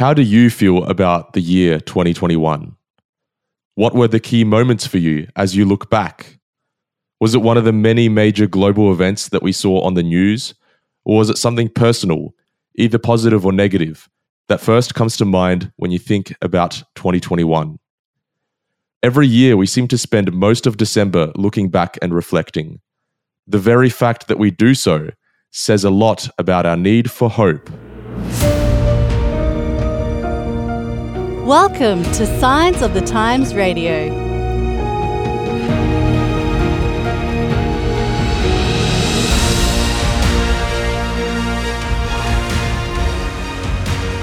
How do you feel about the year 2021? What were the key moments for you as you look back? Was it one of the many major global events that we saw on the news? Or was it something personal, either positive or negative, that first comes to mind when you think about 2021? Every year, we seem to spend most of December looking back and reflecting. The very fact that we do so says a lot about our need for hope. Welcome to Signs of the Times Radio.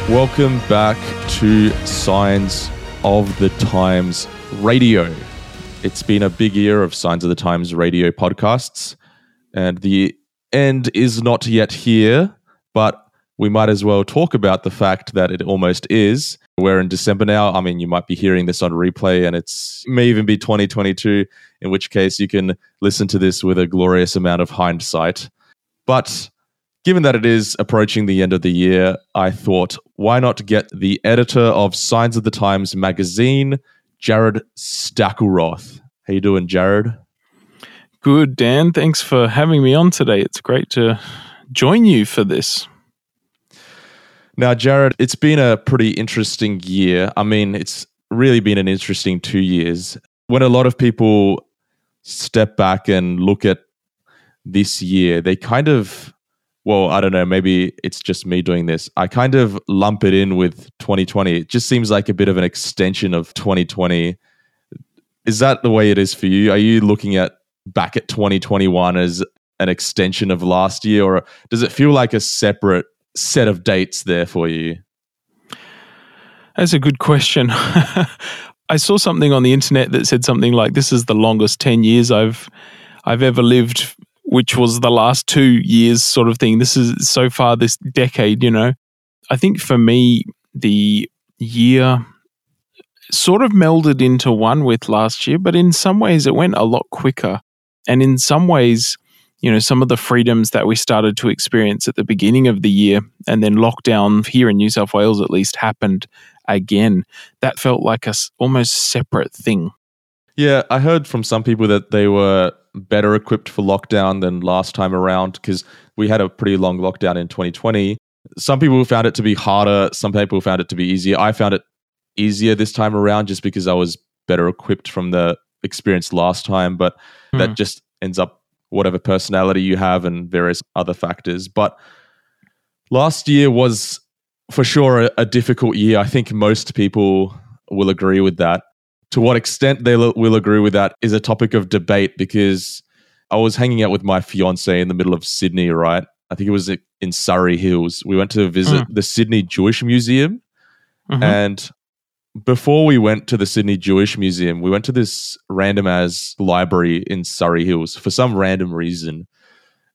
Welcome back to Signs of the Times Radio. It's been a big year of Signs of the Times radio podcasts, and the end is not yet here, but we might as well talk about the fact that it almost is. We're in December now. I mean, you might be hearing this on replay, and it's may even be 2022, in which case you can listen to this with a glorious amount of hindsight. But given that it is approaching the end of the year, I thought, why not get the editor of Signs of the Times magazine, Jarrod Stackelroth. How you doing, Jarrod? Good, Dan. Thanks for having me on today. It's great to join you for this. Now, Jarrod, it's been a pretty interesting year. I mean, it's really been an interesting two years. When a lot of people step back and look at this year, they kind of well, I don't know, maybe it's just me doing this. I kind of lump it in with 2020. It just seems like a bit of an extension of 2020. Is that the way it is for you? Are you looking at back at 2021 as an extension of last year, or does it feel like a separate set of dates there for you? That's a good question. I saw something on the internet that said something like this is the longest 10 years I've I've ever lived which was the last two years sort of thing. This is so far this decade, you know. I think for me, the year sort of melded into one with last year, but in some ways it went a lot quicker. And in some ways, you know, some of the freedoms that we started to experience at the beginning of the year and then lockdown here in New South Wales at least happened again. That felt like a almost separate thing. Yeah, I heard from some people that they were better equipped for lockdown than last time around because we had a pretty long lockdown in 2020. Some people found it to be harder, some people found it to be easier. I found it easier this time around just because I was better equipped from the experience last time, but mm. that just ends up whatever personality you have and various other factors. But last year was for sure a, a difficult year. I think most people will agree with that to what extent they will agree with that is a topic of debate because I was hanging out with my fiance in the middle of Sydney, right? I think it was in Surry Hills. We went to visit mm. the Sydney Jewish Museum. Mm-hmm. And before we went to the Sydney Jewish Museum, we went to this random as library in Surry Hills for some random reason.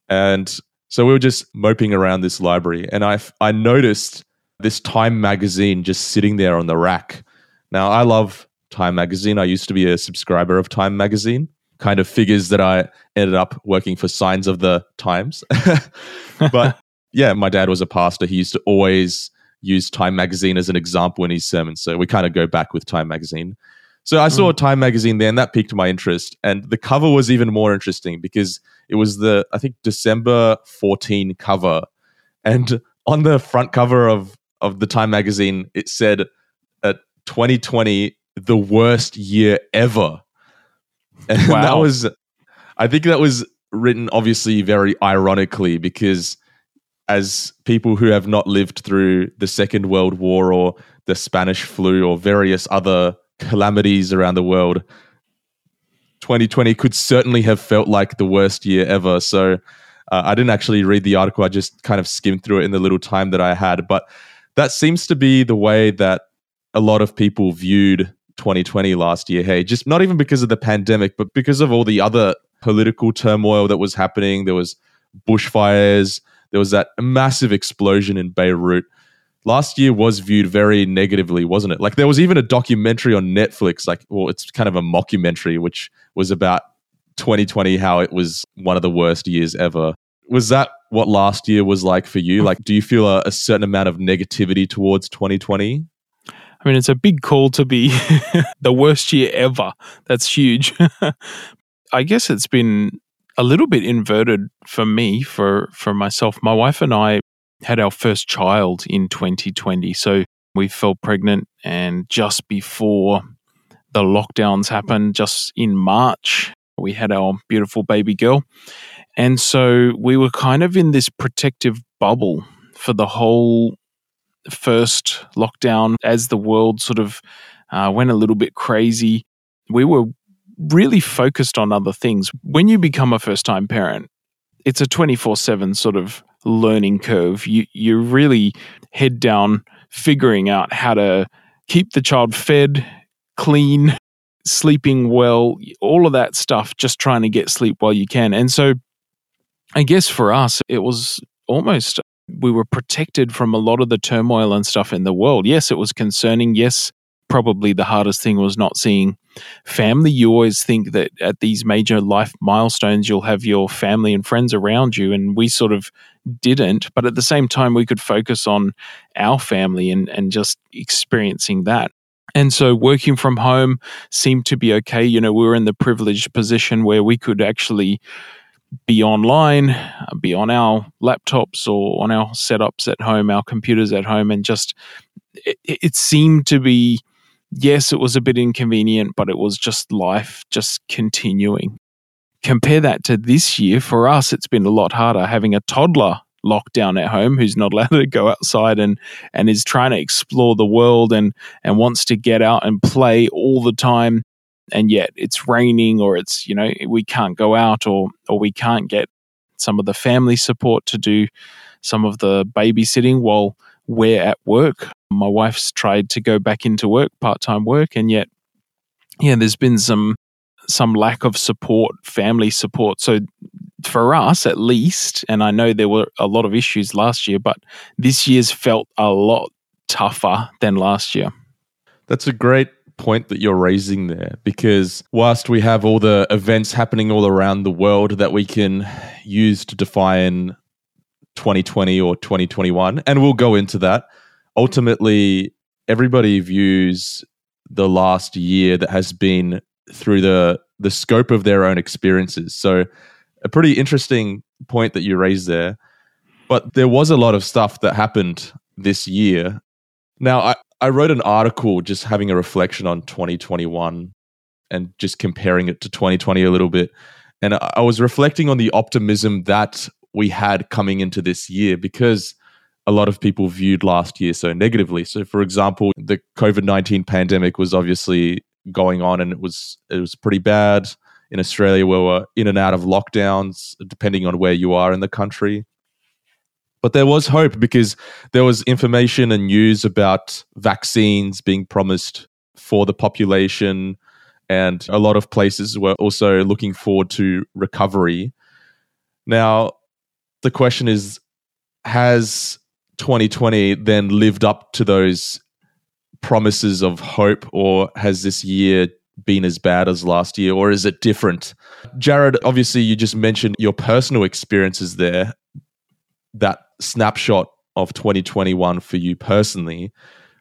And so we were just moping around this library. And I, I noticed this Time magazine just sitting there on the rack. Now, I love Time Magazine. I used to be a subscriber of Time Magazine. Kind of figures that I ended up working for Signs of the Times. but yeah, my dad was a pastor. He used to always use Time Magazine as an example in his sermons. So we kind of go back with Time Magazine. So I saw mm. Time Magazine there and that piqued my interest. And the cover was even more interesting because it was the, I think, December 14 cover. And on the front cover of, of the Time Magazine, it said, uh, 2020 the worst year ever. And wow. that was, I think that was written obviously very ironically because as people who have not lived through the Second World War or the Spanish flu or various other calamities around the world, 2020 could certainly have felt like the worst year ever. So uh, I didn't actually read the article, I just kind of skimmed through it in the little time that I had. But that seems to be the way that a lot of people viewed 2020 last year. Hey, just not even because of the pandemic, but because of all the other political turmoil that was happening. There was bushfires. There was that massive explosion in Beirut. Last year was viewed very negatively, wasn't it? Like there was even a documentary on Netflix, like, well, it's kind of a mockumentary, which was about 2020, how it was one of the worst years ever. Was that what last year was like for you? Like, do you feel a, a certain amount of negativity towards 2020? I mean, it's a big call to be the worst year ever. That's huge. I guess it's been a little bit inverted for me, for for myself. My wife and I had our first child in 2020, so we fell pregnant, and just before the lockdowns happened, just in March, we had our beautiful baby girl, and so we were kind of in this protective bubble for the whole first lockdown as the world sort of uh, went a little bit crazy. We were really focused on other things. When you become a first time parent, it's a 24 7 sort of learning curve. You, you're really head down figuring out how to keep the child fed, clean, sleeping well, all of that stuff, just trying to get sleep while you can. And so I guess for us, it was almost we were protected from a lot of the turmoil and stuff in the world. Yes, it was concerning. Yes, probably the hardest thing was not seeing family. You always think that at these major life milestones, you'll have your family and friends around you. And we sort of didn't. But at the same time, we could focus on our family and, and just experiencing that. And so working from home seemed to be okay. You know, we were in the privileged position where we could actually be online, uh, be on our laptops or on our setups at home, our computers at home, and just it, it, seemed to be yes, it was a bit inconvenient, but it was just life just continuing. Compare that to this year. For us, it's been a lot harder having a toddler locked down at home who's not allowed to go outside and and is trying to explore the world and and wants to get out and play all the time and yet it's raining or it's you know we can't go out or or we can't get some of the family support to do some of the babysitting while we're at work my wife's tried to go back into work part-time work and yet yeah there's been some some lack of support family support. So for us at least and i know there were a lot of issues last year but this year's felt a lot tougher than last year. That's a great point that you're raising there because whilst we have all the events happening all around the world that we can use to define 2020 or 2021, and we'll go into that, ultimately, everybody views the last year that has been through the the scope of their own experiences. So, a pretty interesting point that you raised there. But there was a lot of stuff that happened this year. Now, I, I wrote an article just having a reflection on 2021 and just comparing it to 2020 a little bit. And I was reflecting on the optimism that we had coming into this year because a lot of people viewed last year so negatively. So, for example, the COVID 19 pandemic was obviously going on and it was it was pretty bad in Australia where we're in and out of lockdowns depending on where you are in the country. But there was hope because there was information and news about vaccines being promised for the population. And a lot of places were also looking forward to recovery. Now, the question is Has 2020 then lived up to those promises of hope, or has this year been as bad as last year, or is it different? Jarrod, obviously, you just mentioned your personal experiences there that snapshot of 2021 for you personally,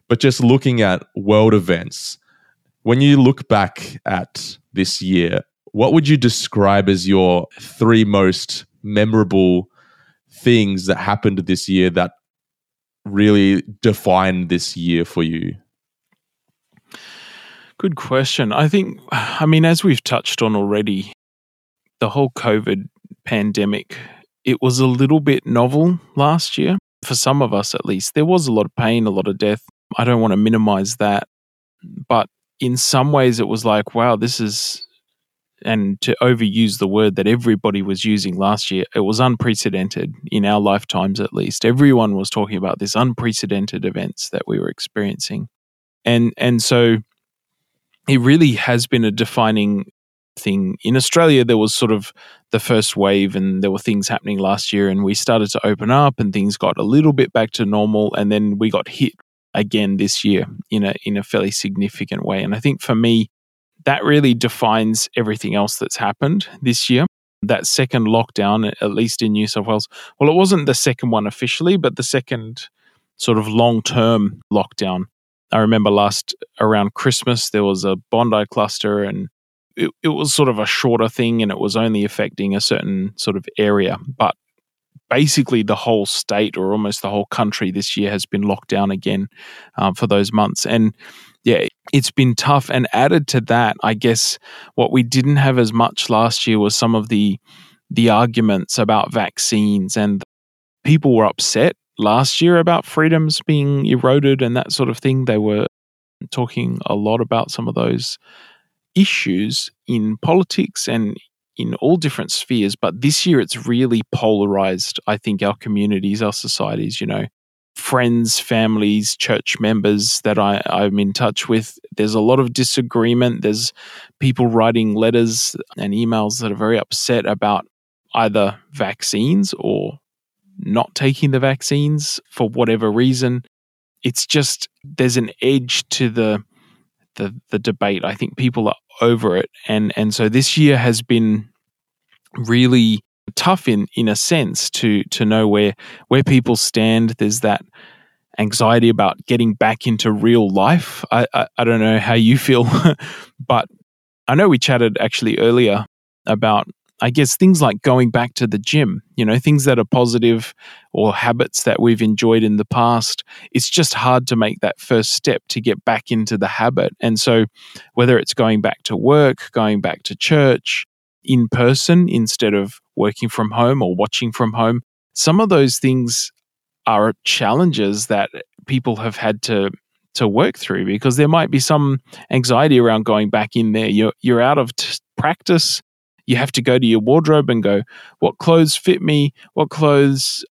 but just looking at world events, when you look back at this year, what would you describe as your three most memorable things that happened this year that really defined this year for you? Good question. I think, I mean, as we've touched on already, the whole COVID pandemic it was a little bit novel last year. For some of us, at least, there was a lot of pain, a lot of death. I don't want to minimize that. But in some ways, it was like, wow, this is, and to overuse the word that everybody was using last year, it was unprecedented in our lifetimes, at least. Everyone was talking about this unprecedented events that we were experiencing. And, and so it really has been a defining thing. In Australia, there was sort of the first wave, and there were things happening last year, and we started to open up, and things got a little bit back to normal, and then we got hit again this year in a in a fairly significant way. And I think for me, that really defines everything else that's happened this year. that second lockdown, at least in New South Wales. Well, it wasn't the second one officially, but the second sort of long term lockdown. I remember last around Christmas, there was a Bondi cluster and it, it was sort of a shorter thing and it was only affecting a certain sort of area. But basically, the whole state or almost the whole country this year has been locked down again um, for those months. And yeah, it's been tough. And added to that, I guess what we didn't have as much last year was some of the the arguments about vaccines and people were upset last year about freedoms being eroded and that sort of thing. They were talking a lot about some of those issues in politics and in all different spheres. But this year, it's really polarized, I think, our communities, our societies, you know, friends, families, church members that I, I'm in touch with. There's a lot of disagreement. There's people writing letters and emails that are very upset about either vaccines or not taking the vaccines for whatever reason. It's just there's an edge to the the the debate. I think people are over it, and and so this year has been really tough in in a sense to to know where where people stand. There's that anxiety about getting back into real life. I I, I don't know how you feel, but I know we chatted actually earlier about I guess things like going back to the gym, you know, things that are positive or habits that we've enjoyed in the past, it's just hard to make that first step to get back into the habit. And so, whether it's going back to work, going back to church in person instead of working from home or watching from home, some of those things are challenges that people have had to to work through because there might be some anxiety around going back in there. You're you're out of t- practice you have to go to your wardrobe and go, what clothes fit me? What clothes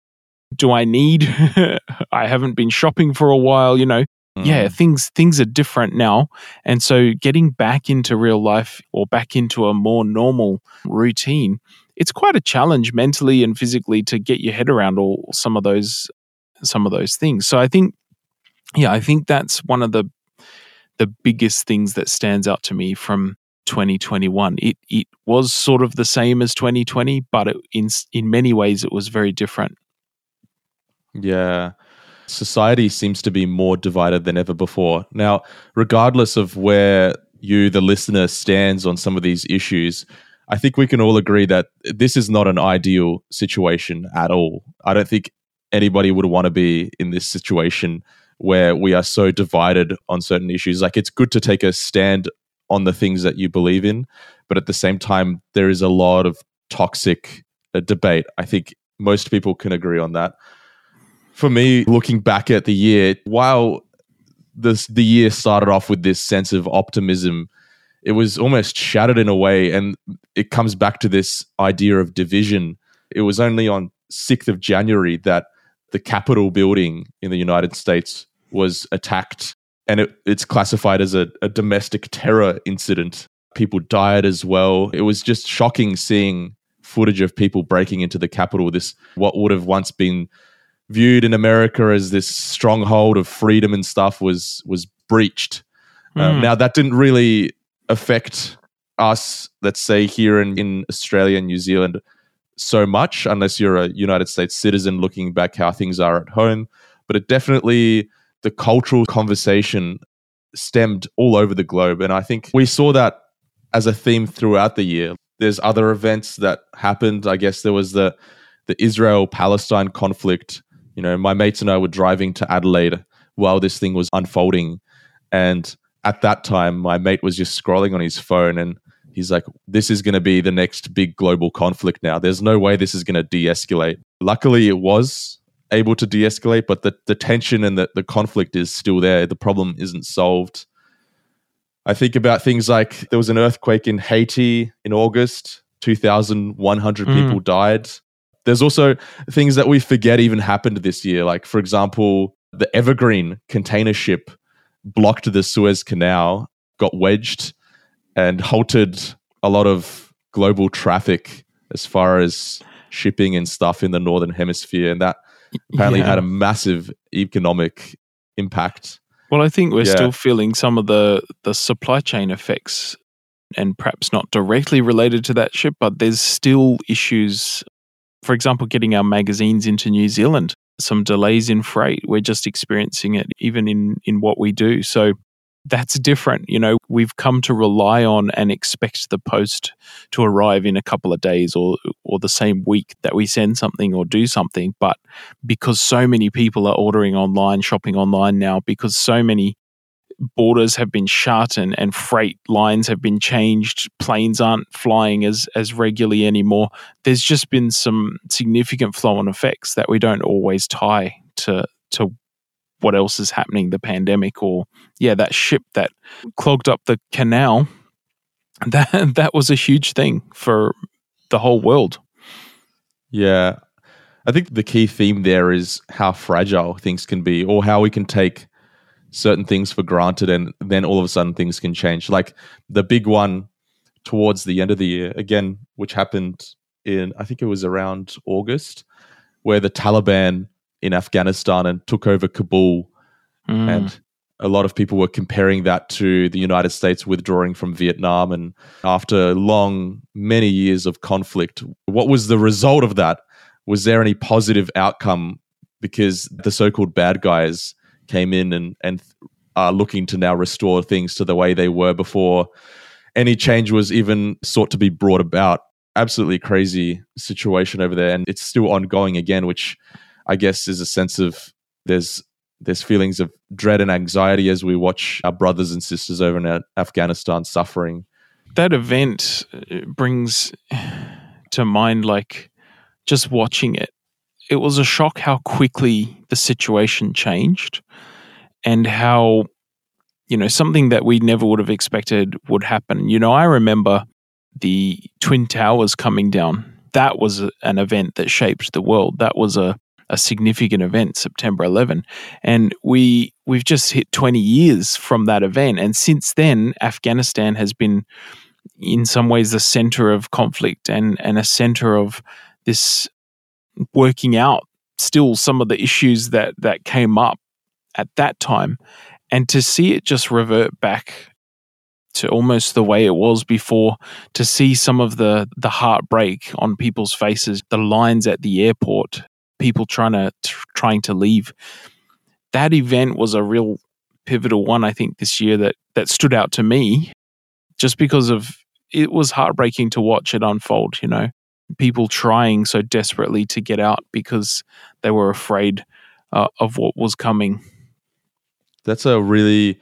do I need? I haven't been shopping for a while, you know. Mm. Yeah, things things are different now. And so getting back into real life or back into a more normal routine, it's quite a challenge mentally and physically to get your head around all some of those some of those things. So I think yeah, I think that's one of the the biggest things that stands out to me from 2021. It it was sort of the same as 2020, but it, in in many ways it was very different. Yeah. Society seems to be more divided than ever before. Now, regardless of where you the listener stands on some of these issues, I think we can all agree that this is not an ideal situation at all. I don't think anybody would want to be in this situation where we are so divided on certain issues. Like it's good to take a stand on the things that you believe in. But at the same time, there is a lot of toxic uh, debate. I think most people can agree on that. For me, looking back at the year, while this the year started off with this sense of optimism, it was almost shattered in a way, and it comes back to this idea of division. It was only on 6th of January that the Capitol building in the United States was attacked and it, it's classified as a, a domestic terror incident. People died as well. It was just shocking seeing footage of people breaking into the Capitol. This what would have once been viewed in America as this stronghold of freedom and stuff was was breached. Mm. Um, hmm. now that didn't really affect us, let's say here in, in Australia and New Zealand, so much, unless you're a United States citizen looking back how things are at home. But it definitely the cultural conversation stemmed all over the globe. And I think we saw that as a theme throughout the year. There's other events that happened. I guess there was the the Israel Palestine conflict. You know, my mates and I were driving to Adelaide while this thing was unfolding. And at that time, my mate was just scrolling on his phone and he's like, This is going to be the next big global conflict now. There's no way this is going to de escalate. Luckily, it was able to de-escalate, but the, the tension and the, the conflict is still there. The problem isn't solved. I think about things like there was an earthquake in Haiti in August, 2,100 mm. people died. There's also things that we forget even happened this year. Like, for example, the Evergreen container ship blocked the Suez Canal, got wedged, and halted a lot of global traffic as far as shipping and stuff in the northern hemisphere. And that apparently yeah. had a massive economic impact. Well, I think we're yeah. still feeling some of the the supply chain effects and perhaps not directly related to that ship, but there's still issues. For example, getting our magazines into New Zealand, some delays in freight. We're just experiencing it even in, in what we do. So that's different. You know, we've come to rely on and expect the post to arrive in a couple of days or or the same week that we send something or do something. But because so many people are ordering online, shopping online now, because so many borders have been shut and, and freight lines have been changed, planes aren't flying as as regularly anymore. There's just been some significant flow on effects that we don't always tie to to what else is happening, the pandemic or yeah, that ship that clogged up the canal. That that was a huge thing for the whole world. Yeah. I think the key theme there is how fragile things can be or how we can take certain things for granted and then all of a sudden things can change. Like the big one towards the end of the year, again, which happened in, I think it was around August, where the Taliban in Afghanistan and took over Kabul. Mm. And a lot of people were comparing that to the United States withdrawing from Vietnam. And after long, many years of conflict, what was the result of that? Was there any positive outcome? Because the so called bad guys came in and, and are looking to now restore things to the way they were before any change was even sought to be brought about. Absolutely crazy situation over there. And it's still ongoing again, which I guess is a sense of there's there's feelings of dread and anxiety as we watch our brothers and sisters over in Afghanistan suffering. That event uh, brings to mind like just watching it. It was a shock how quickly the situation changed and how you know something that we never would have expected would happen. You know, I remember the twin towers coming down. That was an event that shaped the world. That was a a significant event, September 11, and we we've just hit 20 years from that event, and since then, Afghanistan has been in some ways the center of conflict and and a center of this working out still some of the issues that that came up at that time and to see it just revert back to almost the way it was before to see some of the the heartbreak on people's faces the lines at the airport people trying to trying to leave. That event was a real pivotal one, I think, this year that that stood out to me, just because of it was heartbreaking to watch it unfold. You know, people trying so desperately to get out because they were afraid uh, of what was coming. That's a really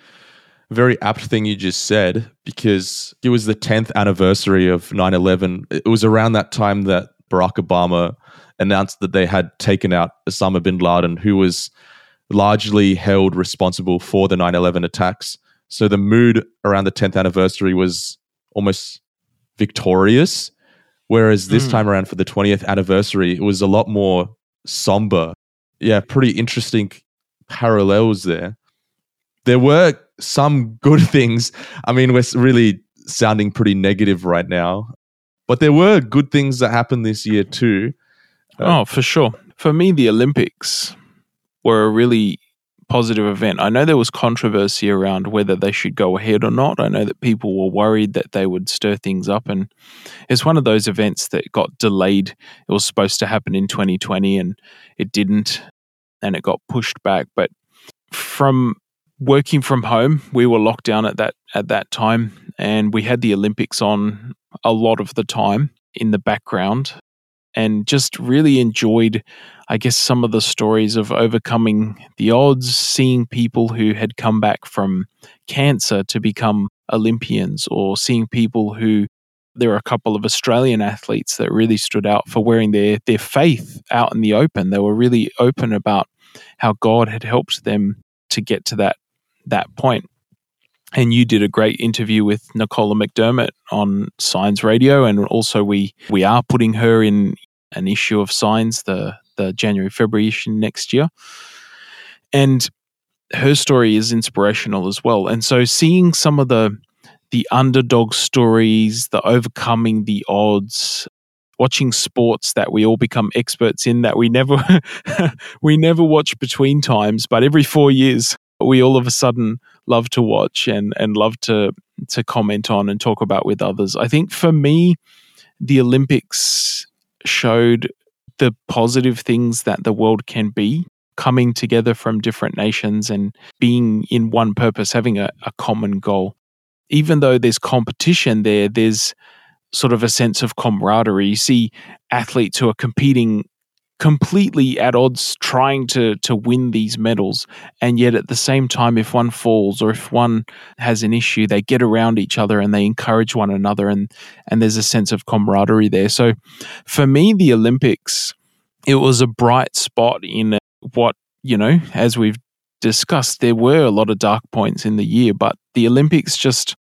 very apt thing you just said because it was the 10th anniversary of 9 11. It was around that time that Barack Obama announced that they had taken out Osama bin Laden, who was largely held responsible for the 9 11 attacks. So the mood around the 10th anniversary was almost victorious. Whereas this mm. time around for the 20th anniversary, it was a lot more somber. Yeah, pretty interesting parallels there. There were some good things. I mean, we're really sounding pretty negative right now, but there were good things that happened this year too. Uh, oh, for sure. For me, the Olympics were a really positive event. I know there was controversy around whether they should go ahead or not. I know that people were worried that they would stir things up. And it's one of those events that got delayed. It was supposed to happen in 2020 and it didn't, and it got pushed back. But from working from home, we were locked down at that at that time and we had the Olympics on a lot of the time in the background and just really enjoyed, I guess, some of the stories of overcoming the odds, seeing people who had come back from cancer to become Olympians, or seeing people who there are a couple of Australian athletes that really stood out for wearing their their faith out in the open. They were really open about how God had helped them to get to that that point. And you did a great interview with Nicola McDermott on Signs Radio, and also we we are putting her in an issue of Signs, the the January February issue next year, and her story is inspirational as well. And so, seeing some of the the underdog stories, the overcoming the odds, watching sports that we all become experts in that we never we never watch between times, but every four years we all of a sudden love to watch and, and love to to comment on and talk about with others. I think for me, the Olympics showed the positive things that the world can be coming together from different nations and being in one purpose, having a, a common goal. Even though there's competition there, there's sort of a sense of camaraderie. You see athletes who are competing completely at odds trying to to win these medals and yet at the same time if one falls or if one has an issue they get around each other and they encourage one another and and there's a sense of camaraderie there. So for me the olympics it was a bright spot in what you know as we've discussed there were a lot of dark points in the year but the olympics just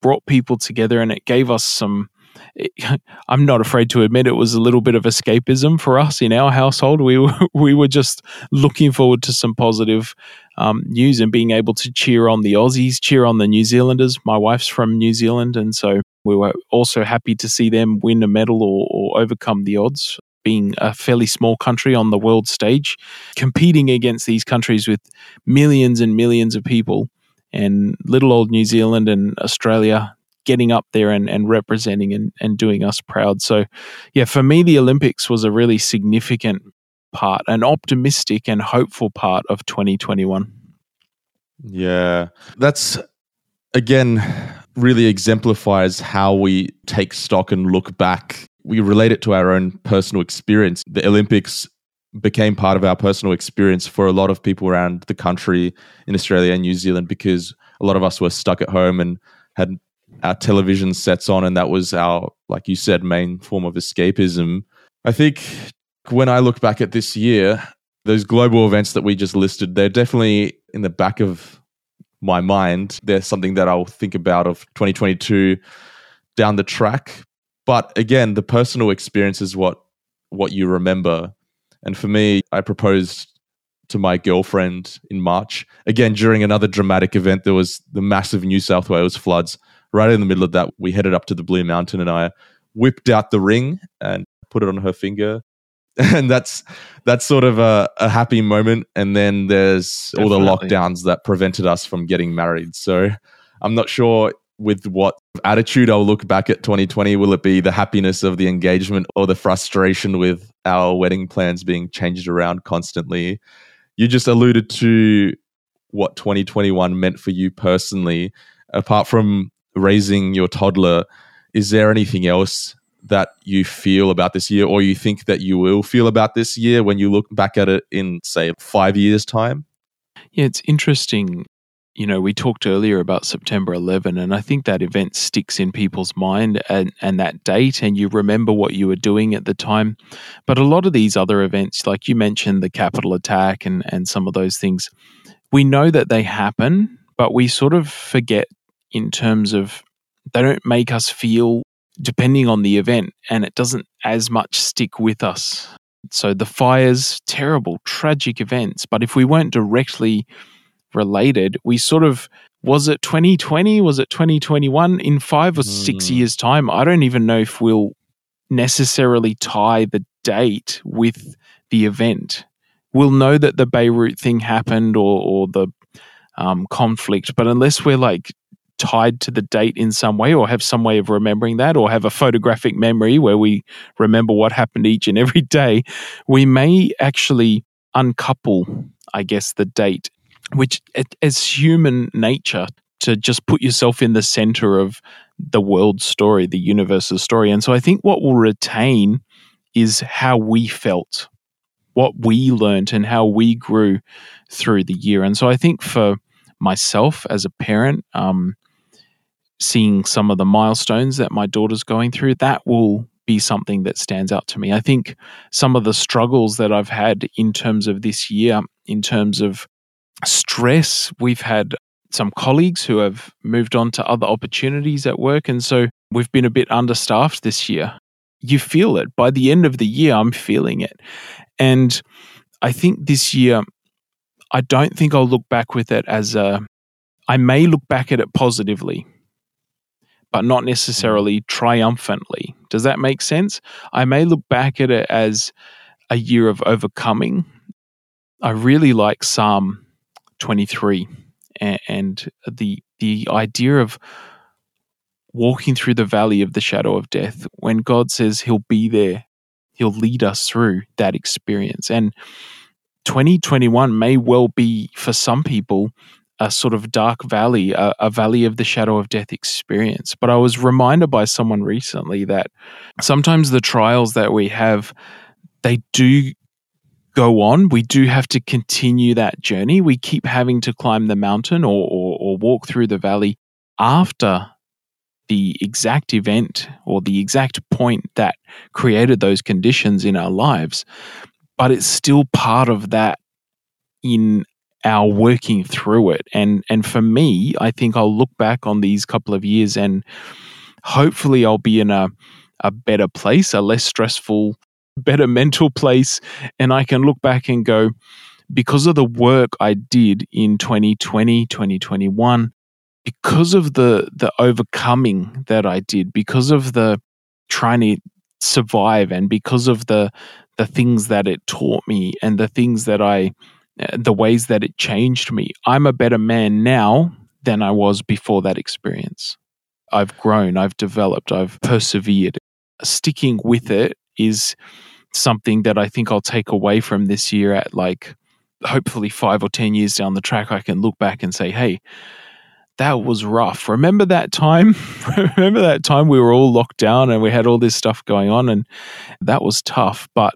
brought people together and it gave us some I'm not afraid to admit it was a little bit of escapism for us in our household. We were, we were just looking forward to some positive um, news and being able to cheer on the Aussies, cheer on the New Zealanders. My wife's from New Zealand, and so we were also happy to see them win a medal or, or overcome the odds. Being a fairly small country on the world stage, competing against these countries with millions and millions of people, and little old New Zealand and Australia getting up there and, and representing and, and doing us proud. So, yeah, for me, the Olympics was a really significant part, an optimistic and hopeful part of 2021. Yeah, that's again really exemplifies how we take stock and look back. We relate it to our own personal experience. The Olympics became part of our personal experience for a lot of people around the country in Australia and New Zealand because a lot of us were stuck at home and had our television sets on and that was our like you said main form of escapism. I think when i look back at this year those global events that we just listed they're definitely in the back of my mind. There's something that i'll think about of 2022 down the track. But again the personal experience is what what you remember. And for me i proposed to my girlfriend in march. Again during another dramatic event there was the massive new south wales floods right in the middle of that, we headed up to the Blue Mountain and I whipped out the ring and put it on her finger. And that's that's sort of a, a happy moment. And then there's Definitely. all the lockdowns that prevented us from getting married. So I'm not sure with what attitude I'll look back at 2020. Will it be the happiness of the engagement or the frustration with our wedding plans being changed around constantly? You just alluded to what 2021 meant for you personally. Apart from raising your toddler, is there anything else that you feel about this year or you think that you will feel about this year when you look back at it in, say, five years' time? Yeah, it's interesting. You know, we talked earlier about September 11, and I think that event sticks in people's mind and, and that date, and you remember what you were doing at the time. But a lot of these other events, like you mentioned, the Capitol attack and, and some of those things, we know that they happen, but we sort of forget in terms of they don't make us feel depending on the event and it doesn't as much stick with us. So the fires, terrible, tragic events. But if we weren't directly related, we sort of was it 2020? Was it 2021? In five or six mm. years' time, I don't even know if we'll necessarily tie the date with the event. We'll know that the Beirut thing happened or, or the um, conflict, but unless we're like tied to the date in some way or have some way of remembering that or have a photographic memory where we remember what happened each and every day, we may actually uncouple, I guess, the date, which as human nature to just put yourself in the center of the world's story, the universe's story. And so I think what will retain is how we felt, what we learned, and how we grew through the year. And so I think for myself as a parent, um, seeing some of the milestones that my daughter's going through, that will be something that stands out to me. I think some of the struggles that I've had in terms of this year, in terms of stress, we've had some colleagues who have moved on to other opportunities at work. And so we've been a bit understaffed this year. You feel it. By the end of the year, I'm feeling it. And I think this year, I don't think I'll look back with it as a, I may look back at it positively but not mm. necessarily triumphantly. Does that make sense? I may look back at it as a year of overcoming. I really like Psalm 23 and, and the the idea of walking through the valley of the shadow of death when God says he'll be there he'll lead us through that experience and 2021 may well be for some people a sort of dark valley, a, a, valley of the shadow of death experience. But I was reminded by someone recently that sometimes the trials that we have, they do go on. We do have to continue that journey. We keep having to climb the mountain or, or, or walk through the valley after the exact event or the exact point that created those conditions in our lives. But it's still part of that in our working through it. And and for me, I think I'll look back on these couple of years and hopefully I'll be in a a better place, a less stressful, better mental place, and I can look back and go because of the work I did in 2020, 2021, because of the the overcoming that I did, because of the trying to survive and because of the the things that it taught me and the things that I Uh, the ways that it changed me. I'm a better man now than I was before that experience. I've grown, I've developed, I've persevered. Sticking with it is something that I think I'll take away from this year at like hopefully five or 10 years down the track. I can look back and say, hey, that was rough. Remember that time? Remember that time we were all locked down and we had all this stuff going on, and that was tough. But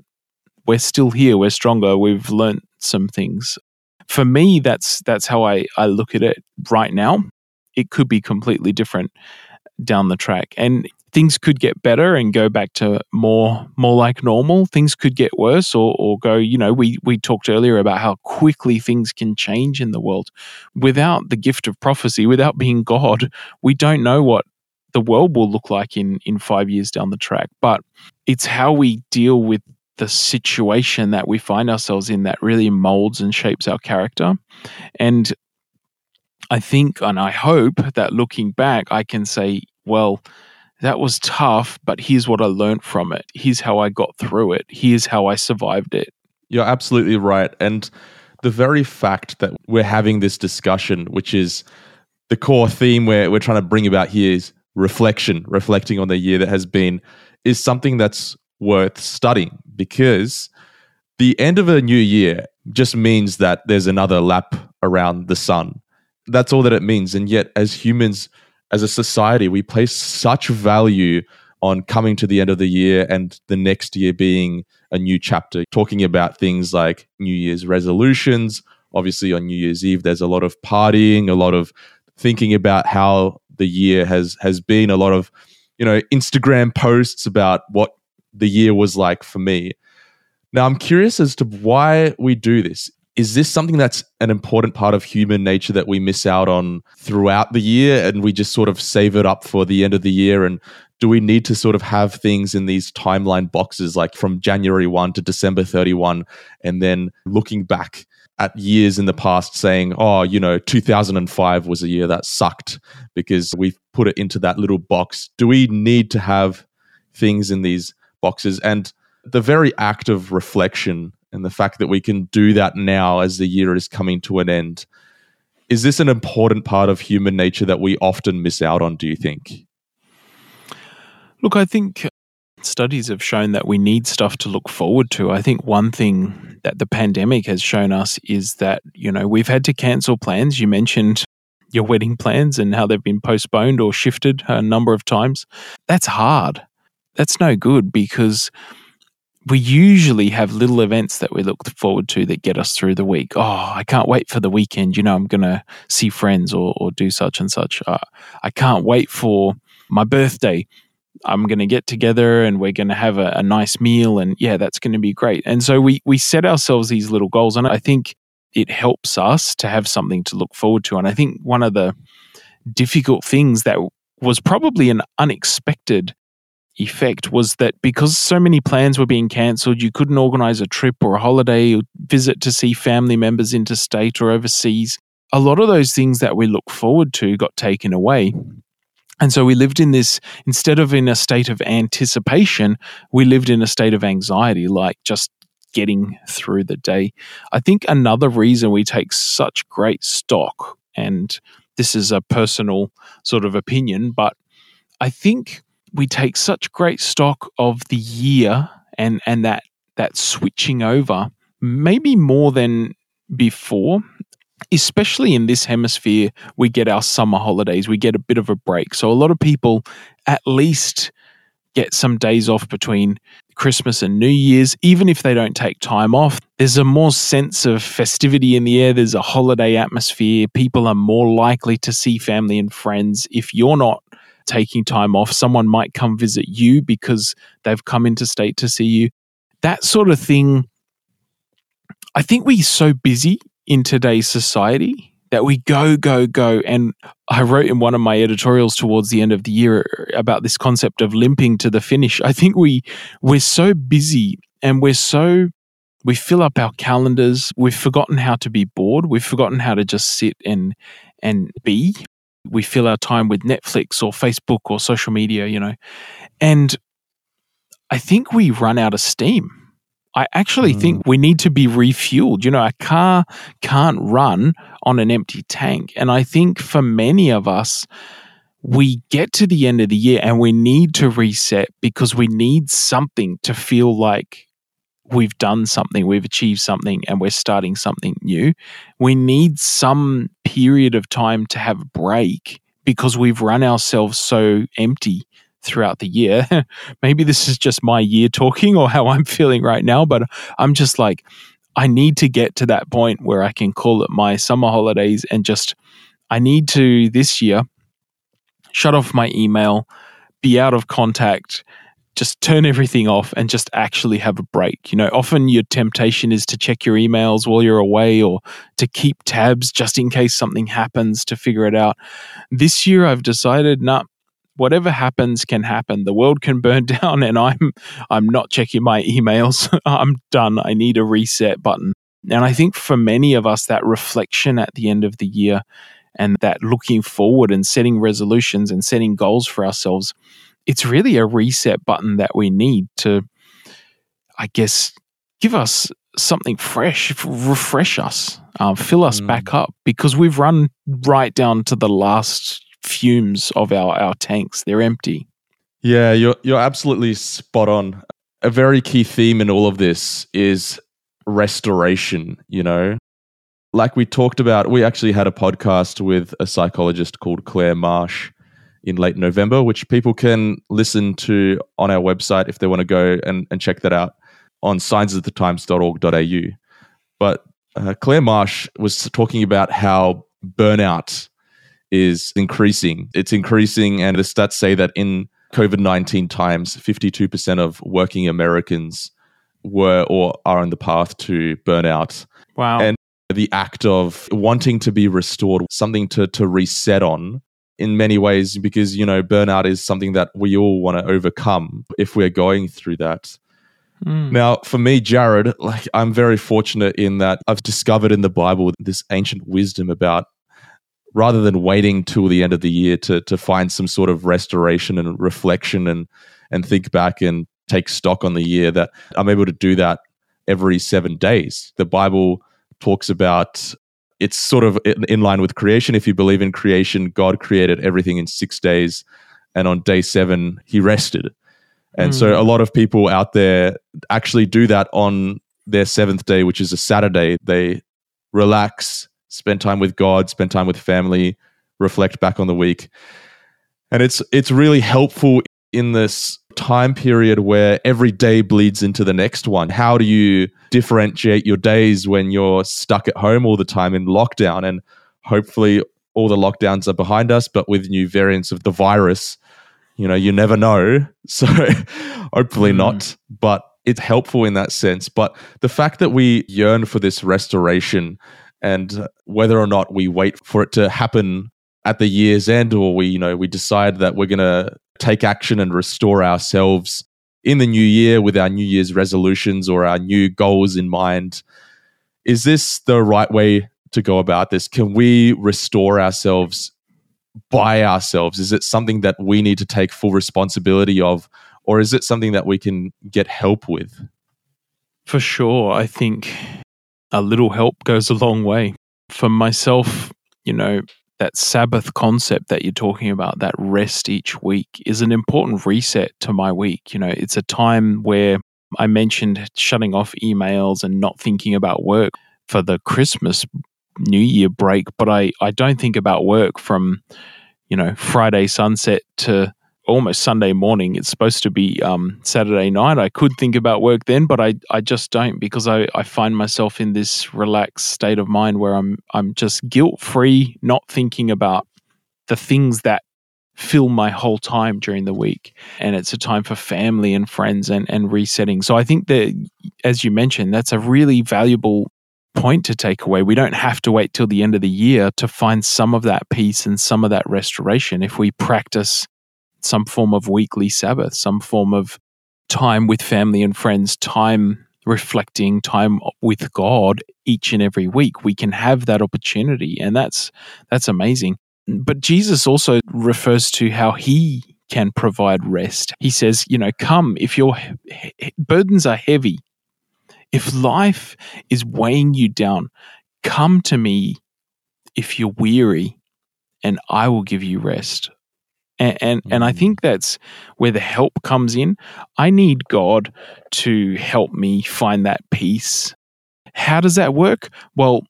we're still here. We're stronger. We've learned some things. For me, that's that's how I, I look at it right now. It could be completely different down the track. And things could get better and go back to more more like normal. Things could get worse or, or go, you know, we, we talked earlier about how quickly things can change in the world. Without the gift of prophecy, without being God, we don't know what the world will look like in, in five years down the track. But it's how we deal with the situation that we find ourselves in that really molds and shapes our character. And I think and I hope that looking back, I can say, well, that was tough, but here's what I learned from it. Here's how I got through it. Here's how I survived it. You're absolutely right. And the very fact that we're having this discussion, which is the core theme we're, we're trying to bring about here is reflection, reflecting on the year that has been, is something that's worth studying because the end of a new year just means that there's another lap around the sun. That's all that it means. And yet, as humans, as a society, we place such value on coming to the end of the year and the next year being a new chapter, talking about things like New Year's resolutions. Obviously, on New Year's Eve, there's a lot of partying, a lot of thinking about how the year has has been, a lot of you know Instagram posts about what the year was like for me. Now, I'm curious as to why we do this. Is this something that's an important part of human nature that we miss out on throughout the year and we just sort of save it up for the end of the year? And do we need to sort of have things in these timeline boxes like from January 1 to December 31 and then looking back at years in the past saying, oh, you know, 2005 was a year that sucked because we've put it into that little box? Do we need to have things in these boxes. And the very act of reflection and the fact that we can do that now as the year is coming to an end is this an important part of human nature that we often miss out on do you think? Look i think studies have shown that we need stuff to look forward to. I think one thing that the pandemic has shown us is that you know we've had to cancel plans. You mentioned your wedding plans and how they've been postponed or shifted a number of times. That's hard that's no good because we usually have little events that we look forward to that get us through the week. Oh, I can't wait for the weekend. You know, I'm going to see friends or, or do such and such. Uh, I can't wait for my birthday. I'm going to get together and we're going to have a, a nice meal. And yeah, that's going to be great. And so we, we set ourselves these little goals. And I think it helps us to have something to look forward to. And I think one of the difficult things that was probably an unexpected effect was that because so many plans were being cancelled, you couldn't organize a trip or a holiday or visit to see family members interstate or overseas. A lot of those things that we look forward to got taken away. And so we lived in this, instead of in a state of anticipation, we lived in a state of anxiety, like just getting through the day. I think another reason we take such great stock, and this is a personal sort of opinion, but I think we take such great stock of the year and and that that switching over maybe more than before especially in this hemisphere we get our summer holidays we get a bit of a break so a lot of people at least get some days off between Christmas and New Year's, even if they don't take time off. There's a more sense of festivity in the air. There's a holiday atmosphere. People are more likely to see family and friends. If you're not taking time off. Someone might come visit you because they've come interstate to see you. That sort of thing. I think we're so busy in today's society that we go, go, go. And I wrote in one of my editorials towards the end of the year about this concept of limping to the finish. I think we we're so busy and we're so we fill up our calendars. We've forgotten how to be bored. We've forgotten how to just sit and and be we fill our time with Netflix or Facebook or social media, you know. And I think we run out of steam. I actually mm. think we need to be refueled. You know, a car can't run on an empty tank. And I think for many of us, we get to the end of the year and we need to reset because we need something to feel like we've done something, we've achieved something, and we're starting something new. We need some period of time to have a break because we've run ourselves so empty throughout the year. Maybe this is just my year talking or how I'm feeling right now, but I'm just like, I need to get to that point where I can call it my summer holidays and just, I need to this year shut off my email, be out of contact, just turn everything off and just actually have a break. You know, often your temptation is to check your emails while you're away or to keep tabs just in case something happens to figure it out. This year I've decided, nah, whatever happens can happen. The world can burn down and I'm I'm not checking my emails. I'm done. I need a reset button. And I think for many of us that reflection at the end of the year and that looking forward and setting resolutions and setting goals for ourselves it's really a reset button that we need to, I guess, give us something fresh, refresh us, uh, fill us mm. back up because we've run right down to the last fumes of our, our tanks. They're empty. Yeah, you're you're absolutely spot on. A very key theme in all of this is restoration, you know. Like we talked about, we actually had a podcast with a psychologist called Claire Marsh in late November, which people can listen to on our website if they want to go and, and check that out on signsofthetimes.org.au. But uh, Claire Marsh was talking about how burnout is increasing. It's increasing, and the stats say that in COVID 19 times, 52% of working Americans were or are on the path to burnout. Wow. And the act of wanting to be restored, something to, to reset on, in many ways because you know burnout is something that we all want to overcome if we're going through that mm. now for me jarrod like i'm very fortunate in that i've discovered in the bible this ancient wisdom about rather than waiting till the end of the year to to find some sort of restoration and reflection and and think back and take stock on the year that i'm able to do that every 7 days the bible talks about it's sort of in line with creation. If you believe in creation, God created everything in six days, and on day seven, he rested. And mm. so hmm. a lot of people out there actually do that on their seventh day, which is a Saturday. They relax, spend time with God, spend time with family, reflect back on the week. And it's it's really helpful in this time period where every day bleeds into the next one? How do you differentiate your days when you're stuck at home all the time in lockdown? And hopefully, all the lockdowns are behind us, but with new variants of the virus, you know, you never know. So, hopefully mm. not. But it's helpful in that sense. But the fact that we yearn for this restoration and whether or not we wait for it to happen at the year's end or we you know we decide that we're going to take action and restore ourselves in the new year with our new year's resolutions or our new goals in mind is this the right way to go about this can we restore ourselves by ourselves is it something that we need to take full responsibility of or is it something that we can get help with For sure. I think a little help goes a long way. For myself, you know, that Sabbath concept that you're talking about, that rest each week, is an important reset to my week. You know, it's a time where I mentioned shutting off emails and not thinking about work for the Christmas New Year break, but I, I don't think about work from, you know, Friday sunset to almost Sunday morning. It's supposed to be um, Saturday night. I could think about work then, but I, I just don't because I, I find myself in this relaxed state of mind where I'm I'm just guilt free, not thinking about the things that fill my whole time during the week. And it's a time for family and friends and, and resetting. So I think that as you mentioned, that's a really valuable point to take away. We don't have to wait till the end of the year to find some of that peace and some of that restoration if we practice some form of weekly Sabbath, some form of time with family and friends, time reflecting, time with God each and every week. We can have that opportunity, and that's that's amazing. But Jesus also refers to how he can provide rest. He says, you know, come if your burdens are heavy, if life is weighing you down, come to me if you're weary, and I will give you rest. And, and, and I mm. think that's where the help comes in. I need God to help me find that peace. How does that work? Well,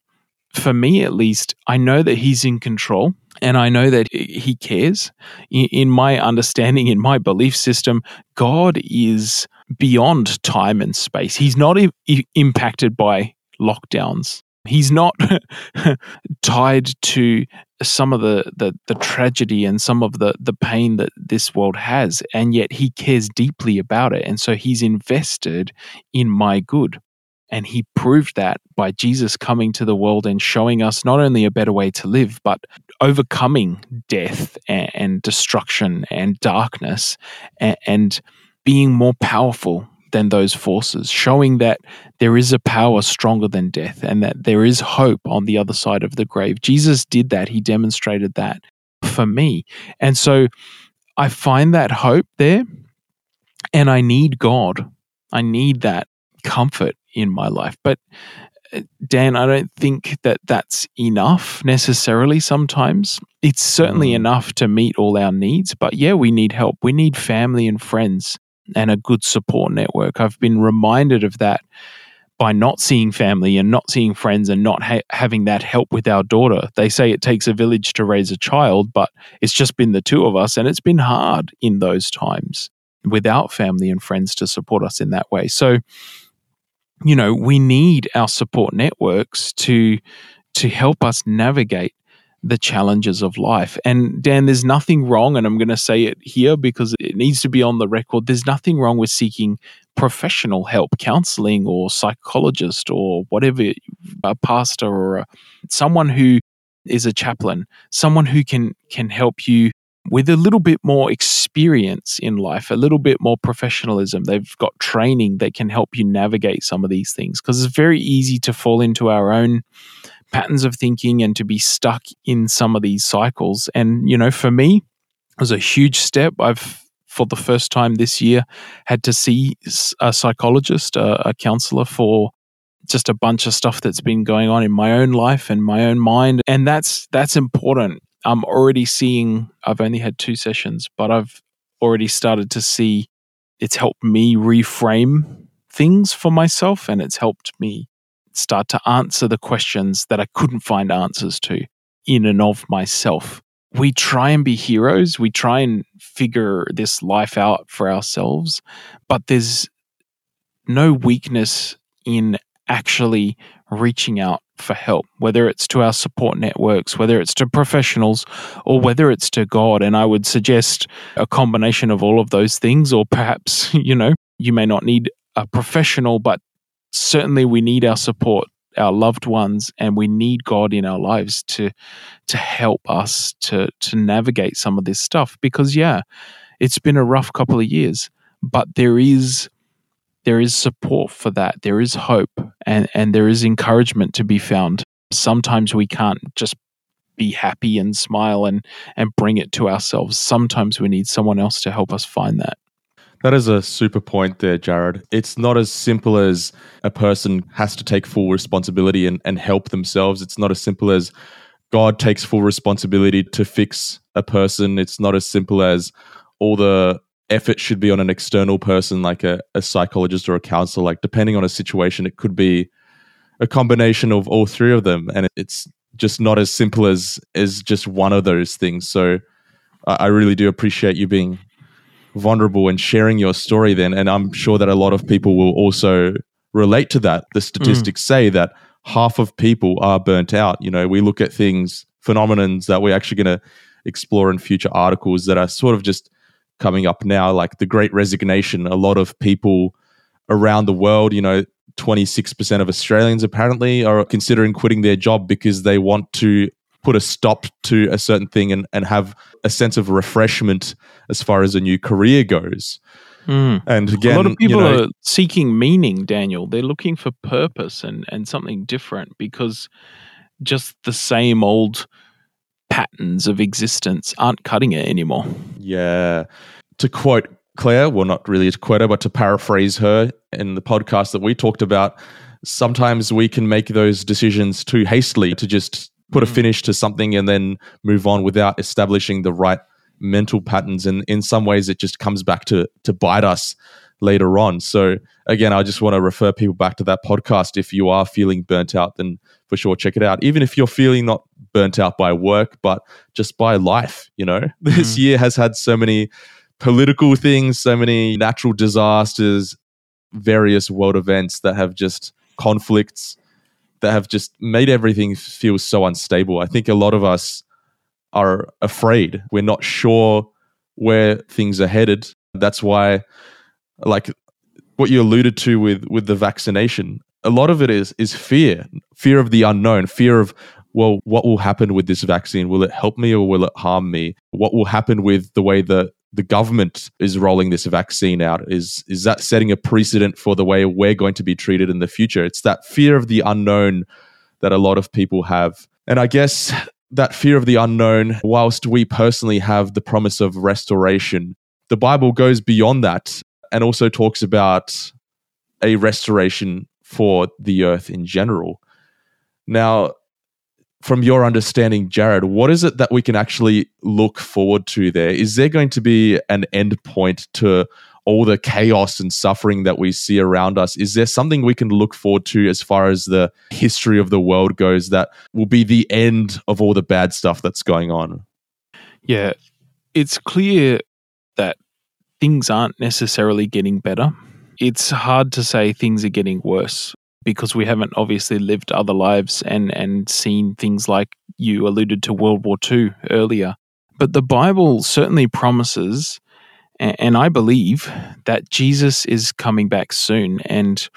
for me at least, I know that He's in control and I know that He cares. In my understanding, in my belief system, God is beyond time and space. He's not I- impacted by lockdowns. He's not tied to some of the, the, the tragedy and some of the, the pain that this world has, and yet he cares deeply about it. And so he's invested in my good. And he proved that by Jesus coming to the world and showing us not only a better way to live, but overcoming death and, and destruction and darkness and, and being more powerful than those forces, showing that there is a power stronger than death and that there is hope on the other side of the grave. Jesus did that. He demonstrated that for me. And so I find that hope there and I need God. I need that comfort in my life. But uh, Dan, I don't think that that's enough necessarily sometimes. It's certainly mm. enough to meet all our needs, but yeah, we need help. We need family and friends and a good support network. I've been reminded of that by not seeing family and not seeing friends and not ha- having that help with our daughter. They say it takes a village to raise a child, but it's just been the two of us, and it's been hard in those times without family and friends to support us in that way. So, you know, we need our support networks to to help us navigate the challenges of life. And Dan, there's nothing wrong, and I'm going to say it here because it needs to be on the record. There's nothing wrong with seeking professional help, counseling or psychologist or whatever, a pastor or a, someone who is a chaplain, someone who can can help you with a little bit more experience in life, a little bit more professionalism. They've got training that can help you navigate some of these things because it's very easy to fall into our own patterns of thinking and to be stuck in some of these cycles. And, you know, for me, it was a huge step. I've, for the first time this year, had to see a psychologist, a, a counselor for just a bunch of stuff that's been going on in my own life and my own mind. And that's, that's important. I'm already seeing, I've only had two sessions, but I've already started to see it's helped me reframe things for myself and it's helped me start to answer the questions that I couldn't find answers to in and of myself. We try and be heroes, we try and figure this life out for ourselves, but there's no weakness in actually reaching out for help, whether it's to our support networks, whether it's to professionals, or whether it's to God. And I would suggest a combination of all of those things, or perhaps, you know, you may not need a professional, but certainly we need our support our loved ones and we need god in our lives to to help us to to navigate some of this stuff because yeah it's been a rough couple of years but there is there is support for that. There is hope and and there is encouragement to be found. Sometimes we can't just be happy and smile and and bring it to ourselves. Sometimes we need someone else to help us find that That is a super point there, Jarrod. It's not as simple as a person has to take full responsibility and, and help themselves. It's not as simple as God takes full responsibility to fix a person. It's not as simple as all the effort should be on an external person like a, a psychologist or a counselor. Like, depending on a situation, it could be a combination of all three of them. And it's just not as simple as, as just one of those things. So I, I really do appreciate you being vulnerable and sharing your story then. And I'm sure that a lot of people will also relate to that. The statistics mm. say that half of people are burnt out. You know, we look at things, phenomenons that we're actually going to explore in future articles that are sort of just coming up now, like the great resignation. A lot of people around the world, you know, 26% of Australians apparently are considering quitting their job because they want to put a stop to a certain thing and, and have a sense of refreshment as far as a new career goes. Mm. And again, a lot of people you know, are seeking meaning, Daniel. They're looking for purpose and, and something different because just the same old patterns of existence aren't cutting it anymore. Yeah. To quote Claire, well, not really to quote her, but to paraphrase her in the podcast that we talked about, sometimes we can make those decisions too hastily to just put a mm. finish to something and then move on without establishing the right mental patterns and in some ways it just comes back to to bite us later on so again i just want to refer people back to that podcast if you are feeling burnt out then for sure check it out even if you're feeling not burnt out by work but just by life you know this mm. year has had so many political things so many natural disasters various world events that have just conflicts that have just made everything feel so unstable. I think a lot of us are afraid. We're not sure where things are headed. That's why, like what you alluded to with with the vaccination, a lot of it is is fear, fear of the unknown, fear of well, what will happen with this vaccine? Will it help me or will it harm me? What will happen with the way the the government is rolling this vaccine out is is that setting a precedent for the way we're going to be treated in the future? It's that fear of the unknown that a lot of people have. And i guess that fear of the unknown whilst we personally have the promise of restoration the bible goes beyond that and also talks about a restoration for the earth in general. Now from your understanding, Jarrod, what is it that we can actually look forward to there? Is there going to be an end point to all the chaos and suffering that we see around us? Is there something we can look forward to as far as the history of the world goes that will be the end of all the bad stuff that's going on? Yeah, it's clear that things aren't necessarily getting better. It's hard to say things are getting worse because we haven't obviously lived other lives and, and seen things like you alluded to World War II earlier. But the Bible certainly promises, and I believe, that Jesus is coming back soon. And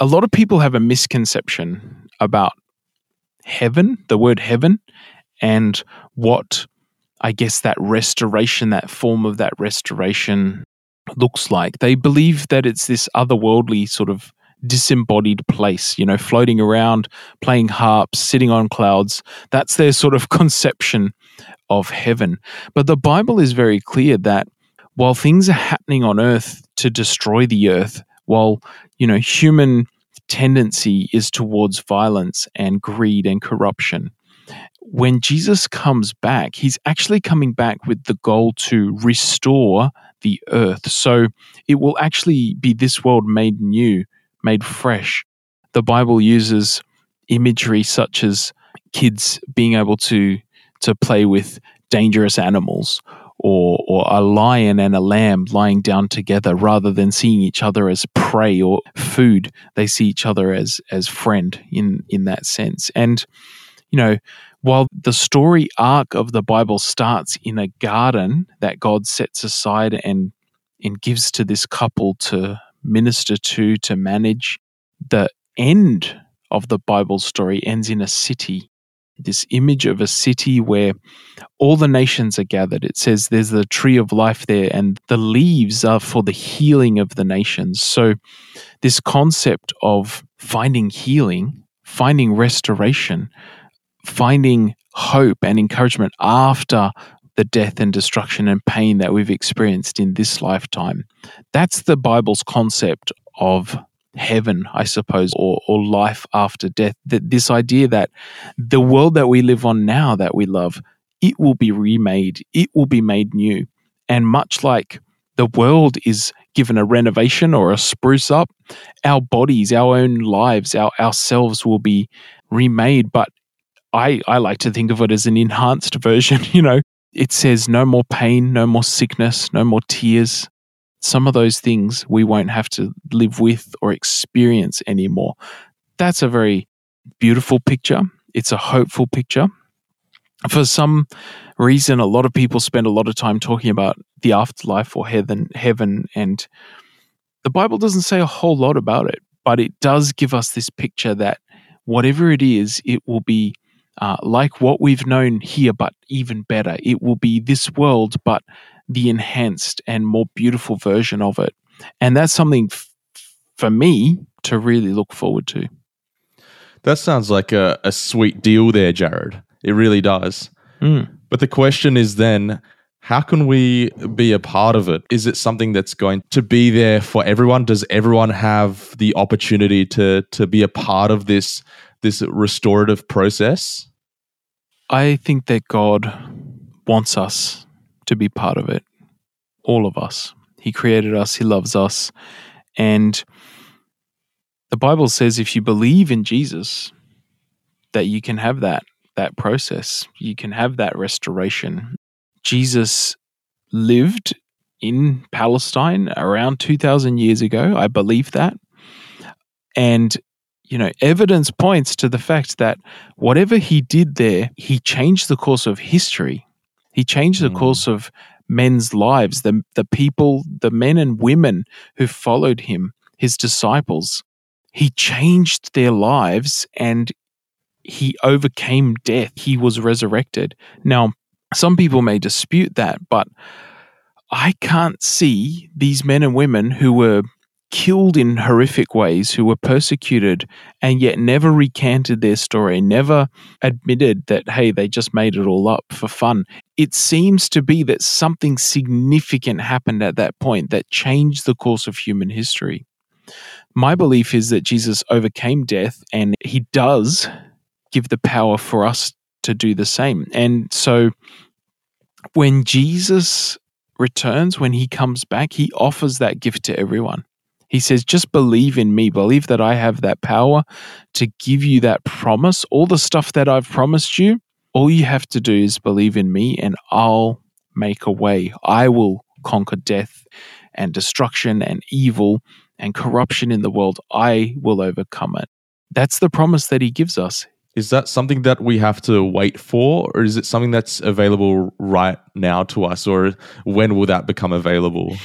a lot of people have a misconception about heaven, the word heaven, and what I guess that restoration, that form of that restoration looks like. They believe that it's this otherworldly sort of disembodied place, you know, floating around, playing harps, sitting on clouds. That's their sort of conception of heaven. But the Bible is very clear that while things are happening on earth to destroy the earth, while, you know, human tendency is towards violence and greed and corruption, when Jesus comes back, he's actually coming back with the goal to restore the earth. So it will actually be this world made new made fresh. The Bible uses imagery such as kids being able to to play with dangerous animals or or a lion and a lamb lying down together rather than seeing each other as prey or food they see each other as as friend in in that sense and you know while the story arc of the bible starts in a garden that god sets aside and and gives to this couple to minister to, to manage. The end of the Bible story ends in a city. This image of a city where all the nations are gathered. It says there's the tree of life there, and the leaves are for the healing of the nations. So, this concept of finding healing, finding restoration, finding hope and encouragement after the death and destruction and pain that we've experienced in this lifetime. That's the Bible's concept of heaven, I suppose, or, or life after death. That this idea that the world that we live on now that we love, it will be remade, it will be made new. And much like the world is given a renovation or a spruce up, our bodies, our own lives, our ourselves will be remade. But I, I like to think of it as an enhanced version, you know. It says no more pain, no more sickness, no more tears, some of those things we won't have to live with or experience anymore. That's a very beautiful picture. It's a hopeful picture. For some reason, a lot of people spend a lot of time talking about the afterlife or heaven, heaven, and the Bible doesn't say a whole lot about it, but it does give us this picture that whatever it is, it will be uh, like what we've known here, but even better. It will be this world, but the enhanced and more beautiful version of it. And that's something f- for me to really look forward to. That sounds like a, a sweet deal there, Jarrod. It really does. Mm. But the question is then, how can we be a part of it? Is it something that's going to be there for everyone? Does everyone have the opportunity to to be a part of this this restorative process? I think that God wants us to be part of it. All of us. He created us, He loves us. And the Bible says if you believe in Jesus, that you can have that that process. You can have that restoration. Jesus lived in Palestine around 2000 years ago. I believe that. And you know, evidence points to the fact that whatever he did there, he changed the course of history. He changed the mm. course of men's lives, the, the people, the men and women who followed him, his disciples. He changed their lives and he overcame death. He was resurrected. Now, some people may dispute that, but I can't see these men and women who were killed in horrific ways, who were persecuted and yet never recanted their story, never admitted that, hey, they just made it all up for fun. It seems to be that something significant happened at that point that changed the course of human history. My belief is that Jesus overcame death and he does give the power for us to do the same. And so when Jesus returns, when he comes back, he offers that gift to everyone. He says, just believe in me. Believe that I have that power to give you that promise. All the stuff that I've promised you, all you have to do is believe in me and I'll make a way. I will conquer death and destruction and evil and corruption in the world. I will overcome it. That's the promise that he gives us. Is that something that we have to wait for, or is it something that's available right now to us, or when will that become available?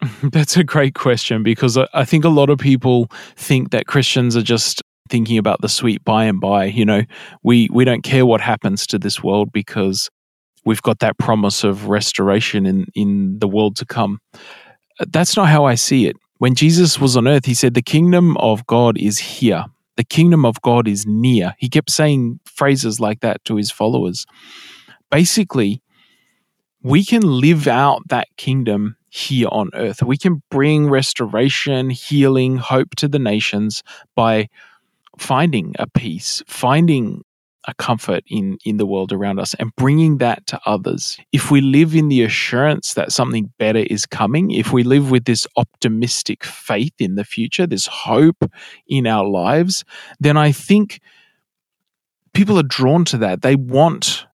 That's a great question because I think a lot of people think that Christians are just thinking about the sweet by and by. You know, we, we don't care what happens to this world because we've got that promise of restoration in, in the world to come. That's not how I see it. When Jesus was on earth, he said, The kingdom of God is here. The kingdom of God is near. He kept saying phrases like that to his followers. Basically, we can live out that kingdom here on earth. We can bring restoration, healing, hope to the nations by finding a peace, finding a comfort in in the world around us and bringing that to others if we live in the assurance that something better is coming if we live with this optimistic faith in the future this hope in our lives then i think people are drawn to that they want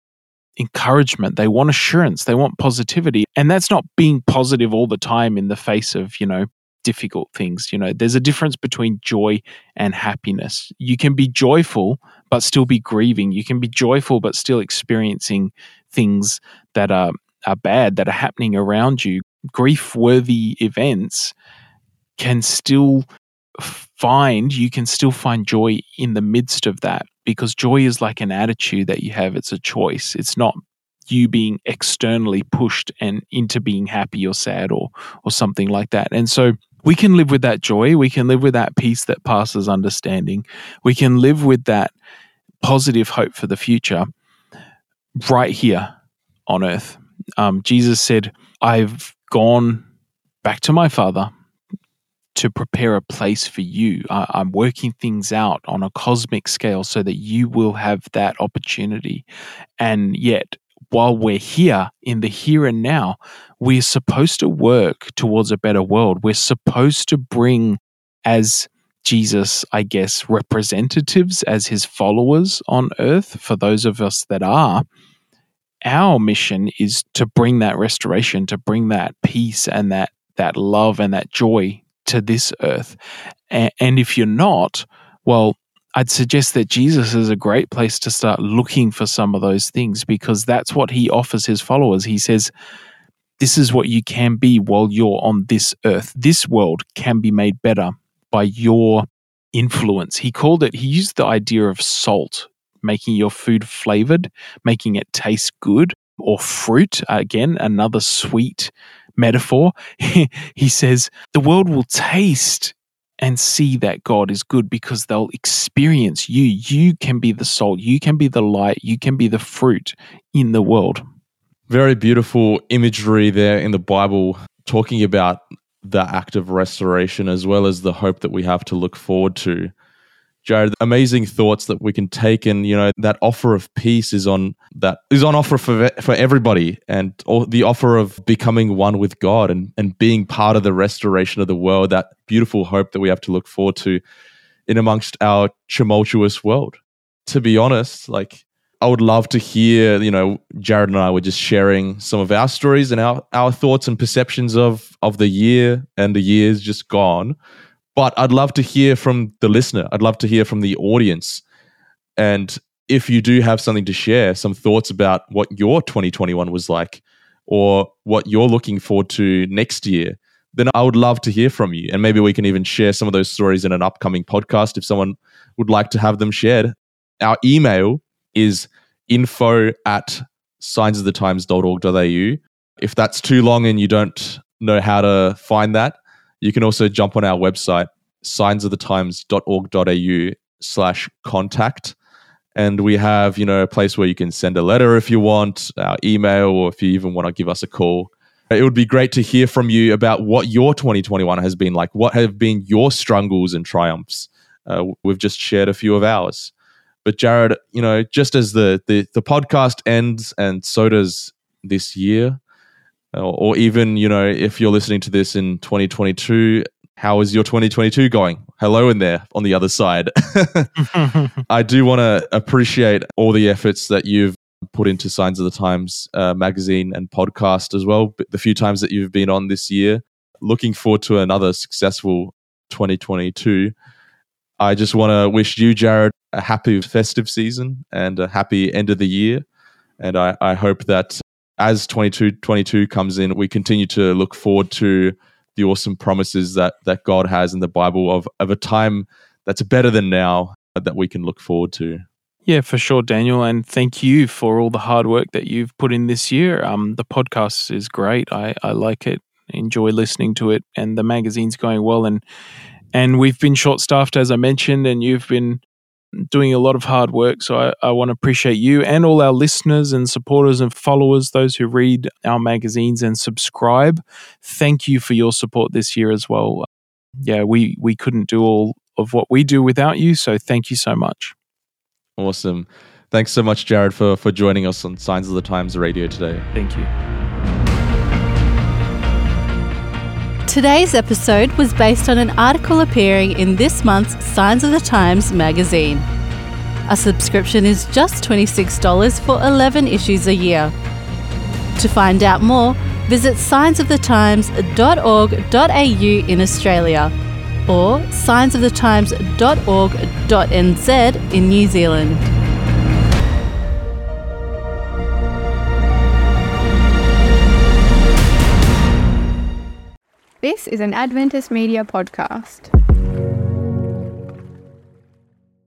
encouragement. They want assurance. They want positivity. And that's not being positive all the time in the face of, you know, difficult things. You know, there's a difference between joy and happiness. You can be joyful, but still be grieving. You can be joyful, but still experiencing things that are, are bad, that are happening around you. Grief worthy events can still find, you can still find joy in the midst of that because joy is like an attitude that you have. It's a choice. It's not you being externally pushed and into being happy or sad or or something like that. And so we can live with that joy. We can live with that peace that passes understanding. We can live with that positive hope for the future right here on earth. Um, Jesus said, I've gone back to my Father to prepare a place for you. I, I'm working things out on a cosmic scale so that you will have that opportunity. And yet, while we're here in the here and now, we're supposed to work towards a better world. We're supposed to bring, as Jesus, I guess, representatives, as his followers on earth, for those of us that are, our mission is to bring that restoration, to bring that peace and that that love and that joy to this earth. And, and if you're not, well, I'd suggest that Jesus is a great place to start looking for some of those things because that's what he offers his followers. He says, This is what you can be while you're on this earth. This world can be made better by your influence. He called it, he used the idea of salt, making your food flavored, making it taste good, or fruit, again, another sweet metaphor. he says, The world will taste and see that God is good because they'll experience you. You can be the salt, you can be the light, you can be the fruit in the world. Very beautiful imagery there in the Bible talking about the act of restoration as well as the hope that we have to look forward to. Jarrod, amazing thoughts that we can take, and you know that offer of peace is on that is on offer for for everybody, and the offer of becoming one with God and and being part of the restoration of the world. That beautiful hope that we have to look forward to in amongst our tumultuous world. To be honest, like I would love to hear, you know, Jarrod and I were just sharing some of our stories and our our thoughts and perceptions of of the year and the years just gone but I'd love to hear from the listener. I'd love to hear from the audience. And if you do have something to share, some thoughts about what your 2021 was like or what you're looking forward to next year, then I would love to hear from you. And maybe we can even share some of those stories in an upcoming podcast if someone would like to have them shared. Our email is info at signsofthetimes.org.au. If that's too long and you don't know how to find that, you can also jump on our website, signsofthetimes.org.au slash contact. And we have, you know, a place where you can send a letter if you want, our email, or if you even want to give us a call. It would be great to hear from you about what your 2021 has been like. What have been your struggles and triumphs? Uh, we've just shared a few of ours. But Jarrod, you know, just as the, the the podcast ends and so does this year, or even you know if you're listening to this in 2022 how is your 2022 going? Hello in there on the other side. I do want to appreciate all the efforts that you've put into signs of the times uh, magazine and podcast as well the few times that you've been on this year. Looking forward to another successful 2022 i just want to wish you jarrod a happy festive season and a happy end of the year and I, I hope that as 22 comes in, we continue to look forward to the awesome promises that that God has in the Bible of of a time that's better than now that we can look forward to. Yeah, for sure, Daniel, and thank you for all the hard work that you've put in this year. Um, the podcast is great. I, I like it. Enjoy listening to it, and the magazine's going well. and And we've been short staffed, as I mentioned, and you've been doing a lot of hard work. So I, I want to appreciate you and all our listeners and supporters and followers, those who read our magazines and subscribe. Thank you for your support this year as well. Yeah, we, we couldn't do all of what we do without you. So thank you so much. Awesome. Thanks so much, Jarrod, for, for joining us on Signs of the Times radio today. Thank you. Today's episode was based on an article appearing in this month's Signs of the Times magazine. A subscription is just $26 for 11 issues a year. To find out more, visit signsofthetimes.org.au in Australia or signsofthetimes.org.nz in New Zealand. This is an Adventist Media Podcast.